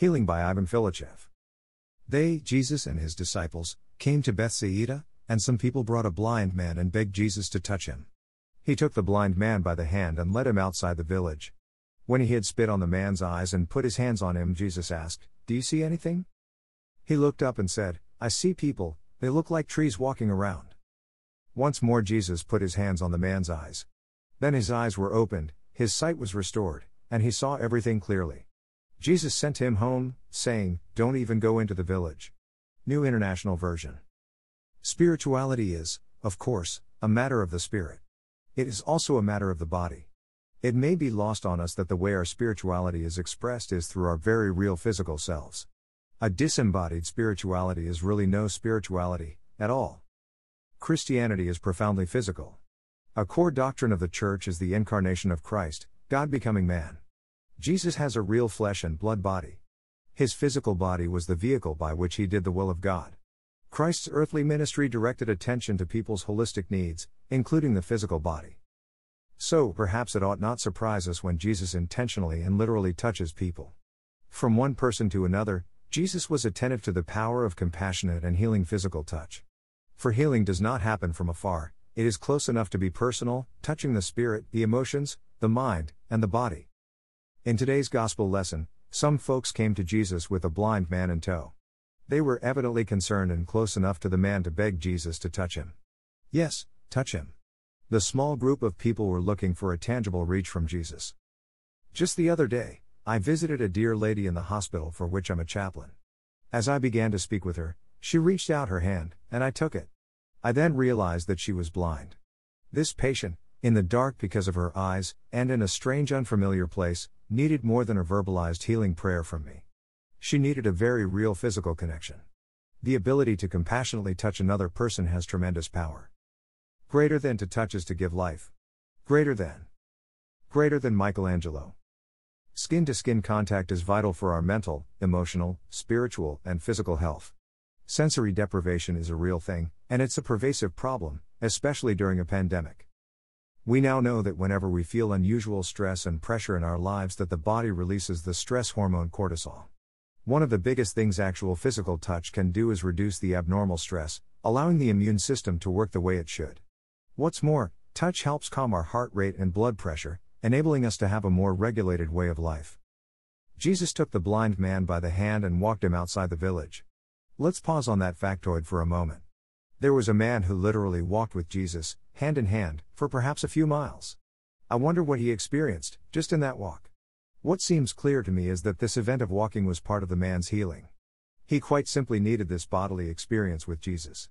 Healing by Ivan Filichev. They, Jesus and his disciples, came to Bethsaida, and some people brought a blind man and begged Jesus to touch him. He took the blind man by the hand and led him outside the village. When he had spit on the man's eyes and put his hands on him, Jesus asked, Do you see anything? He looked up and said, I see people, they look like trees walking around. Once more, Jesus put his hands on the man's eyes. Then his eyes were opened, his sight was restored, and he saw everything clearly. Jesus sent him home, saying, Don't even go into the village. New International Version. Spirituality is, of course, a matter of the spirit. It is also a matter of the body. It may be lost on us that the way our spirituality is expressed is through our very real physical selves. A disembodied spirituality is really no spirituality, at all. Christianity is profoundly physical. A core doctrine of the Church is the incarnation of Christ, God becoming man. Jesus has a real flesh and blood body. His physical body was the vehicle by which he did the will of God. Christ's earthly ministry directed attention to people's holistic needs, including the physical body. So, perhaps it ought not surprise us when Jesus intentionally and literally touches people. From one person to another, Jesus was attentive to the power of compassionate and healing physical touch. For healing does not happen from afar, it is close enough to be personal, touching the spirit, the emotions, the mind, and the body. In today's gospel lesson, some folks came to Jesus with a blind man in tow. They were evidently concerned and close enough to the man to beg Jesus to touch him. Yes, touch him. The small group of people were looking for a tangible reach from Jesus. Just the other day, I visited a dear lady in the hospital for which I'm a chaplain. As I began to speak with her, she reached out her hand, and I took it. I then realized that she was blind. This patient, in the dark because of her eyes, and in a strange unfamiliar place, needed more than a verbalized healing prayer from me. She needed a very real physical connection. The ability to compassionately touch another person has tremendous power. Greater than to touch is to give life. Greater than. Greater than Michelangelo. Skin to skin contact is vital for our mental, emotional, spiritual, and physical health. Sensory deprivation is a real thing, and it's a pervasive problem, especially during a pandemic. We now know that whenever we feel unusual stress and pressure in our lives that the body releases the stress hormone cortisol. One of the biggest things actual physical touch can do is reduce the abnormal stress, allowing the immune system to work the way it should. What's more, touch helps calm our heart rate and blood pressure, enabling us to have a more regulated way of life. Jesus took the blind man by the hand and walked him outside the village. Let's pause on that factoid for a moment. There was a man who literally walked with Jesus, hand in hand, for perhaps a few miles. I wonder what he experienced, just in that walk. What seems clear to me is that this event of walking was part of the man's healing. He quite simply needed this bodily experience with Jesus.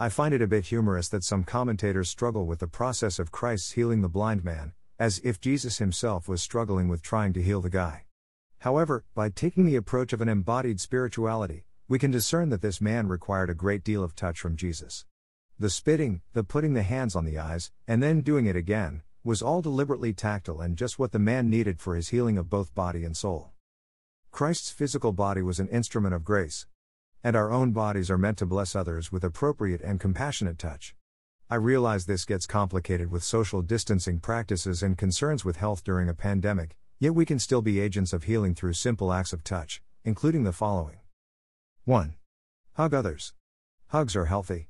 I find it a bit humorous that some commentators struggle with the process of Christ's healing the blind man, as if Jesus himself was struggling with trying to heal the guy. However, by taking the approach of an embodied spirituality, we can discern that this man required a great deal of touch from Jesus. The spitting, the putting the hands on the eyes, and then doing it again, was all deliberately tactile and just what the man needed for his healing of both body and soul. Christ's physical body was an instrument of grace. And our own bodies are meant to bless others with appropriate and compassionate touch. I realize this gets complicated with social distancing practices and concerns with health during a pandemic, yet we can still be agents of healing through simple acts of touch, including the following 1. Hug others. Hugs are healthy.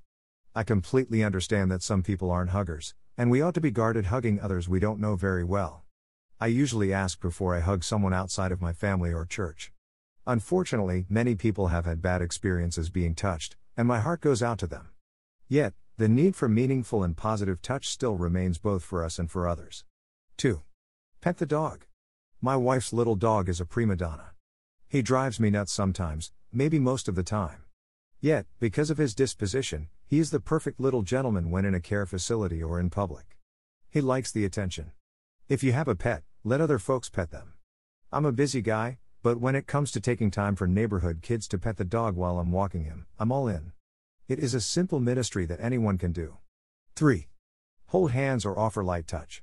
I completely understand that some people aren't huggers, and we ought to be guarded hugging others we don't know very well. I usually ask before I hug someone outside of my family or church. Unfortunately, many people have had bad experiences being touched, and my heart goes out to them. Yet, the need for meaningful and positive touch still remains both for us and for others. 2. Pet the dog. My wife's little dog is a prima donna. He drives me nuts sometimes, maybe most of the time. Yet, because of his disposition, he is the perfect little gentleman when in a care facility or in public. He likes the attention. If you have a pet, let other folks pet them. I'm a busy guy, but when it comes to taking time for neighborhood kids to pet the dog while I'm walking him, I'm all in. It is a simple ministry that anyone can do. 3. Hold hands or offer light touch.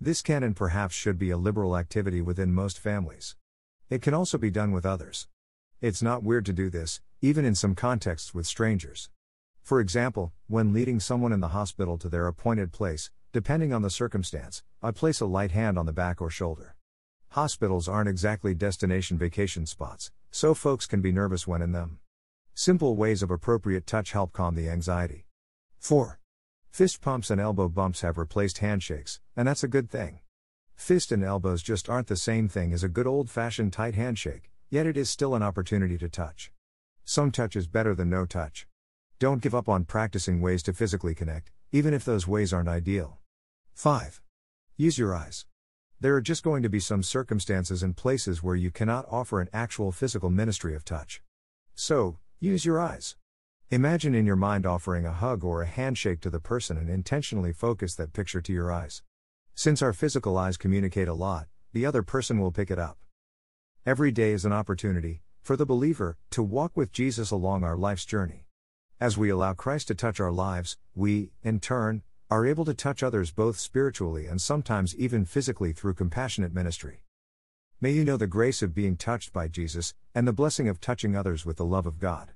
This can and perhaps should be a liberal activity within most families. It can also be done with others. It's not weird to do this, even in some contexts with strangers. For example, when leading someone in the hospital to their appointed place, depending on the circumstance, I place a light hand on the back or shoulder. Hospitals aren't exactly destination vacation spots, so folks can be nervous when in them. Simple ways of appropriate touch help calm the anxiety. 4. Fist pumps and elbow bumps have replaced handshakes, and that's a good thing. Fist and elbows just aren't the same thing as a good old fashioned tight handshake, yet it is still an opportunity to touch. Some touch is better than no touch. Don't give up on practicing ways to physically connect, even if those ways aren't ideal. 5. Use your eyes. There are just going to be some circumstances and places where you cannot offer an actual physical ministry of touch. So, use your eyes. Imagine in your mind offering a hug or a handshake to the person and intentionally focus that picture to your eyes. Since our physical eyes communicate a lot, the other person will pick it up. Every day is an opportunity, for the believer, to walk with Jesus along our life's journey. As we allow Christ to touch our lives, we, in turn, are able to touch others both spiritually and sometimes even physically through compassionate ministry. May you know the grace of being touched by Jesus, and the blessing of touching others with the love of God.